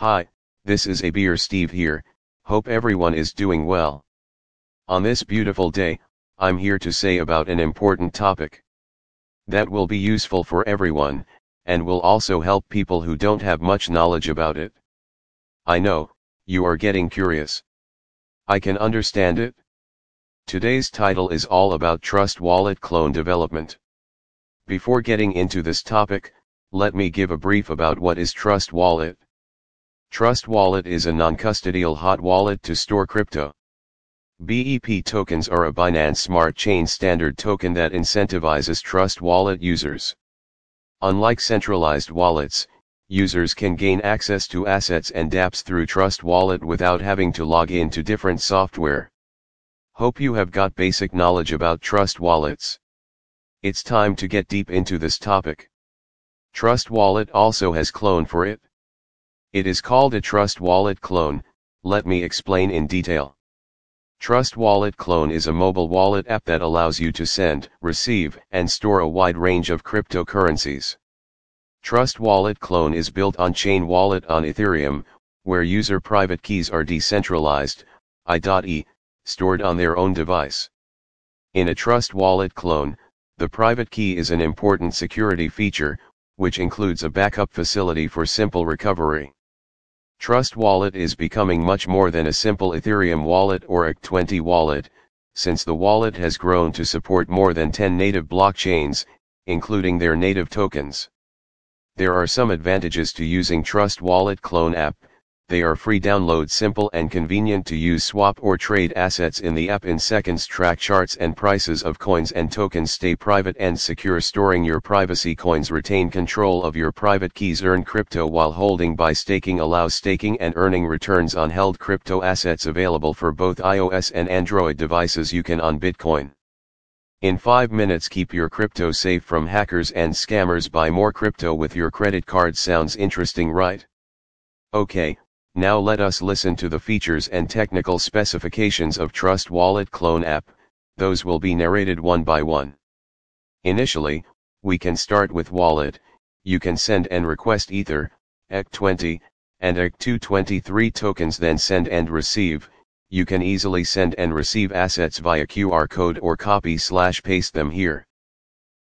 Hi, this is Abir Steve here, hope everyone is doing well. On this beautiful day, I'm here to say about an important topic. That will be useful for everyone, and will also help people who don't have much knowledge about it. I know, you are getting curious. I can understand it. Today's title is all about Trust Wallet clone development. Before getting into this topic, let me give a brief about what is Trust Wallet. Trust Wallet is a non-custodial hot wallet to store crypto. BEP tokens are a Binance Smart Chain standard token that incentivizes Trust Wallet users. Unlike centralized wallets, users can gain access to assets and dApps through Trust Wallet without having to log in to different software. Hope you have got basic knowledge about Trust Wallets. It's time to get deep into this topic. Trust Wallet also has clone for it. It is called a Trust Wallet clone, let me explain in detail. Trust Wallet Clone is a mobile wallet app that allows you to send, receive, and store a wide range of cryptocurrencies. Trust Wallet Clone is built on Chain Wallet on Ethereum, where user private keys are decentralized, I.e., stored on their own device. In a Trust Wallet clone, the private key is an important security feature, which includes a backup facility for simple recovery. Trust Wallet is becoming much more than a simple Ethereum wallet or ERC20 wallet, since the wallet has grown to support more than 10 native blockchains, including their native tokens. There are some advantages to using Trust Wallet Clone app, they are free download simple and convenient to use. Swap or trade assets in the app in seconds. Track charts and prices of coins and tokens. Stay private and secure. Storing your privacy coins. Retain control of your private keys. Earn crypto while holding by staking. Allows staking and earning returns on held crypto assets available for both iOS and Android devices. You can on Bitcoin. In 5 minutes keep your crypto safe from hackers and scammers. Buy more crypto with your credit card. Sounds interesting right? Okay, now let us listen to the features and technical specifications of Trust Wallet Clone app, those will be narrated one by one. Initially, we can start with wallet, you can send and request Ether, ERC20, and ERC223 tokens then send and receive, you can easily send and receive assets via QR code or copy slash paste them here.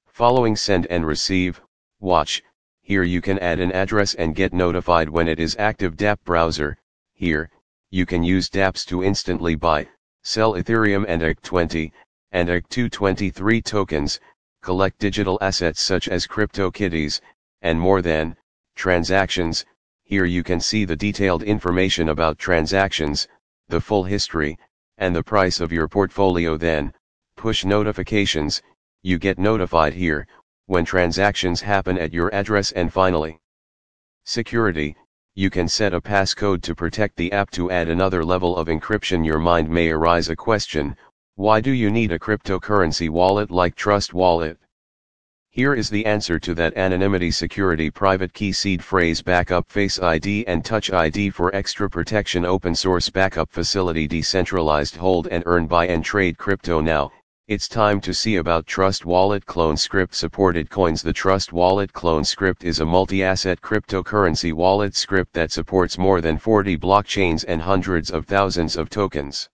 Following send and receive, watch, here you can add an address and get notified when it is active dApp browser, here, you can use dApps to instantly buy, sell Ethereum and ERC20, and ERC223 tokens, collect digital assets such as CryptoKitties, and more than, transactions, here you can see the detailed information about transactions, the full history, and the price of your portfolio then, push notifications, you get notified here, when transactions happen at your address and finally. Security, you can set a passcode to protect the app to add another level of encryption your mind may arise a question, why do you need a cryptocurrency wallet like Trust Wallet? Here is the answer to that anonymity security private key seed phrase backup face ID and touch ID for extra protection open source backup facility decentralized hold and earn buy and trade crypto now, it's time to see about Trust Wallet Clone Script supported coins. The Trust Wallet Clone Script is a multi-asset cryptocurrency wallet script that supports more than 40 blockchains and hundreds of thousands of tokens.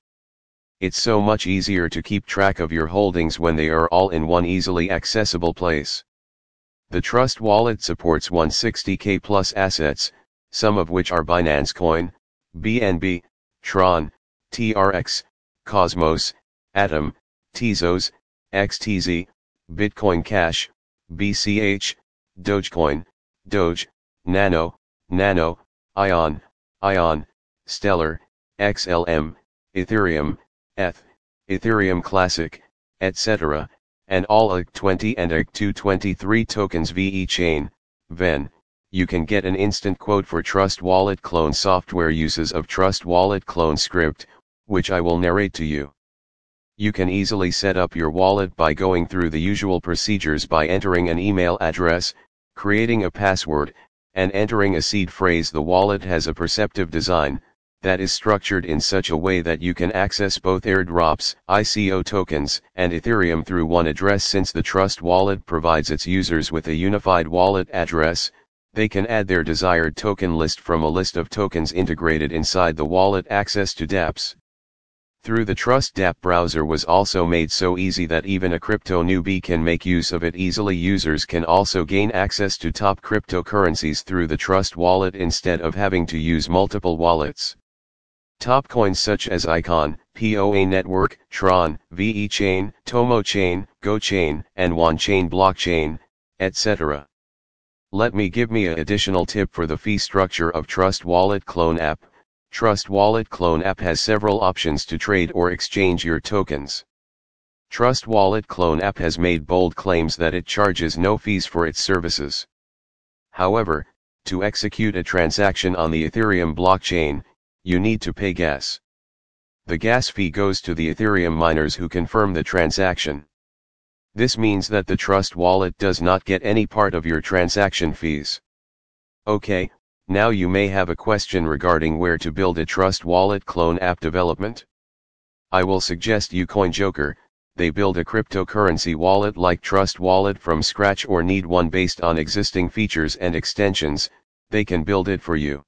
It's so much easier to keep track of your holdings when they are all in one easily accessible place. The Trust Wallet supports 160k plus assets, some of which are Binance Coin, BNB, Tron, TRX, Cosmos, Atom, Tezos, XTZ, Bitcoin Cash, BCH, Dogecoin, Doge, Nano, Nano, Aion, AION, Stellar, XLM, Ethereum, ETH, Ethereum Classic, etc., and all ERC20 and ERC223 tokens VeChain, VEN, you can get an instant quote for Trust Wallet clone software uses of Trust Wallet clone script, which I will narrate to you. You can easily set up your wallet by going through the usual procedures by entering an email address, creating a password, and entering a seed phrase. The wallet has a perceptive design, that is structured in such a way that you can access both airdrops, ICO tokens, and Ethereum through one address since the Trust Wallet provides its users with a unified wallet address, They can add their desired token list from a list of tokens integrated inside the wallet access to dApps. Through the Trust dApp browser was also made so easy that even a crypto newbie can make use of it easily. Users can also gain access to top cryptocurrencies through the Trust wallet instead of having to use multiple wallets. Top coins such as Icon, POA Network, Tron, VeChain, TomoChain, GoChain, and Wanchain Blockchain, etc. Let me give me a additional tip for the fee structure of Trust Wallet Clone app. Trust Wallet Clone app has several options to trade or exchange your tokens. Trust Wallet Clone app has made bold claims that it charges no fees for its services. However, to execute a transaction on the Ethereum blockchain, you need to pay gas. The gas fee goes to the Ethereum miners who confirm the transaction. This means that the Trust wallet does not get any part of your transaction fees. Okay, now you may have a question regarding where to build a Trust Wallet clone app development. I will suggest you CoinJoker, they build a cryptocurrency wallet like Trust Wallet from scratch or need one based on existing features and extensions, they can build it for you.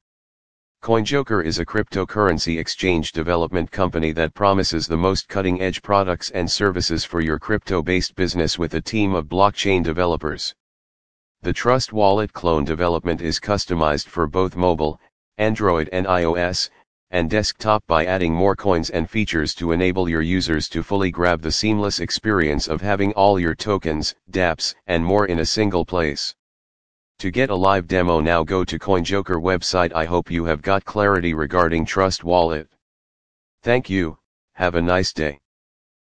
CoinJoker is a cryptocurrency exchange development company that promises the most cutting-edge products and services for your crypto-based business with a team of blockchain developers. The Trust Wallet clone development is customized for both mobile, Android and iOS, and desktop by adding more coins and features to enable your users to fully grab the seamless experience of having all your tokens, dApps, and more in a single place. To get a live demo now go to CoinJoker website I hope you have got clarity regarding Trust Wallet. Thank you, have a nice day.